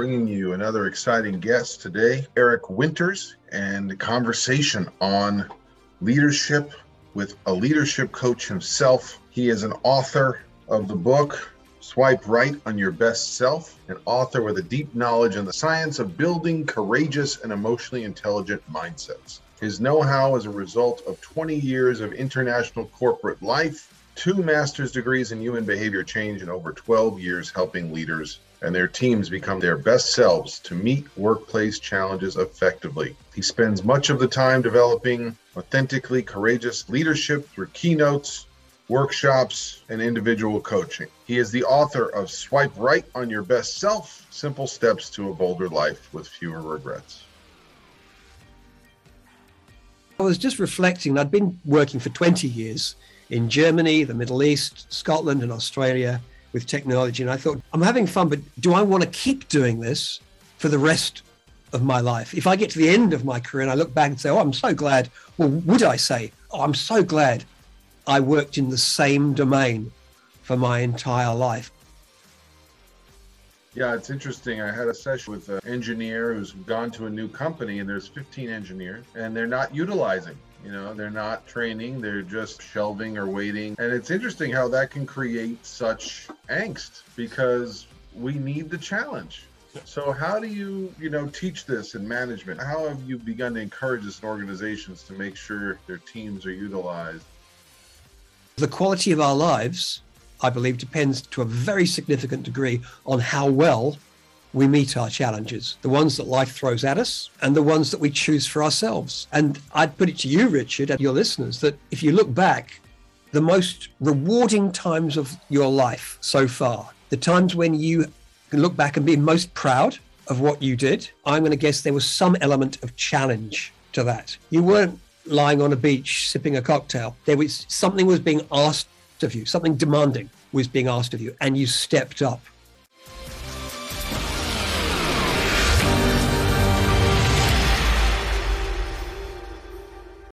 bringing you another exciting guest today, Eric Winters, and a conversation on leadership with a leadership coach himself. He is an author of the book Swipe Right on Your Best Self, an author with a deep knowledge in the science of building courageous and emotionally intelligent mindsets. His know how is a result of 20 years of international corporate life, two master's degrees in human behavior change, and over 12 years helping leaders and their teams become their best selves to meet workplace challenges effectively. He spends much of the time developing authentically courageous leadership through keynotes, workshops, and individual coaching. He is the author of Swipe Right on Your Best Self Simple Steps to a Bolder Life with Fewer Regrets. I was just reflecting, I'd been working for 20 years in Germany, the Middle East, Scotland, and Australia with technology. And I thought, I'm having fun, but do I want to keep doing this for the rest of my life? If I get to the end of my career and I look back and say, oh, I'm so glad, well, would I say, oh, I'm so glad I worked in the same domain for my entire life. Yeah, it's interesting. I had a session with an engineer who's gone to a new company, and there's 15 engineers, and they're not utilizing. You know, they're not training, they're just shelving or waiting. And it's interesting how that can create such angst because we need the challenge. So how do you, you know, teach this in management? How have you begun to encourage this in organizations to make sure their teams are utilized? The quality of our lives, I believe, depends to a very significant degree on how well we meet our challenges, the ones that life throws at us and the ones that we choose for ourselves. And I'd put it to you, Richard, and your listeners, that if you look back, the most rewarding times of your life so far, the times when you can look back and be most proud of what you did, I'm going to guess there was some element of challenge to that. You weren't lying on a beach sipping a cocktail. There was something was being asked of you, something demanding was being asked of you, and you stepped up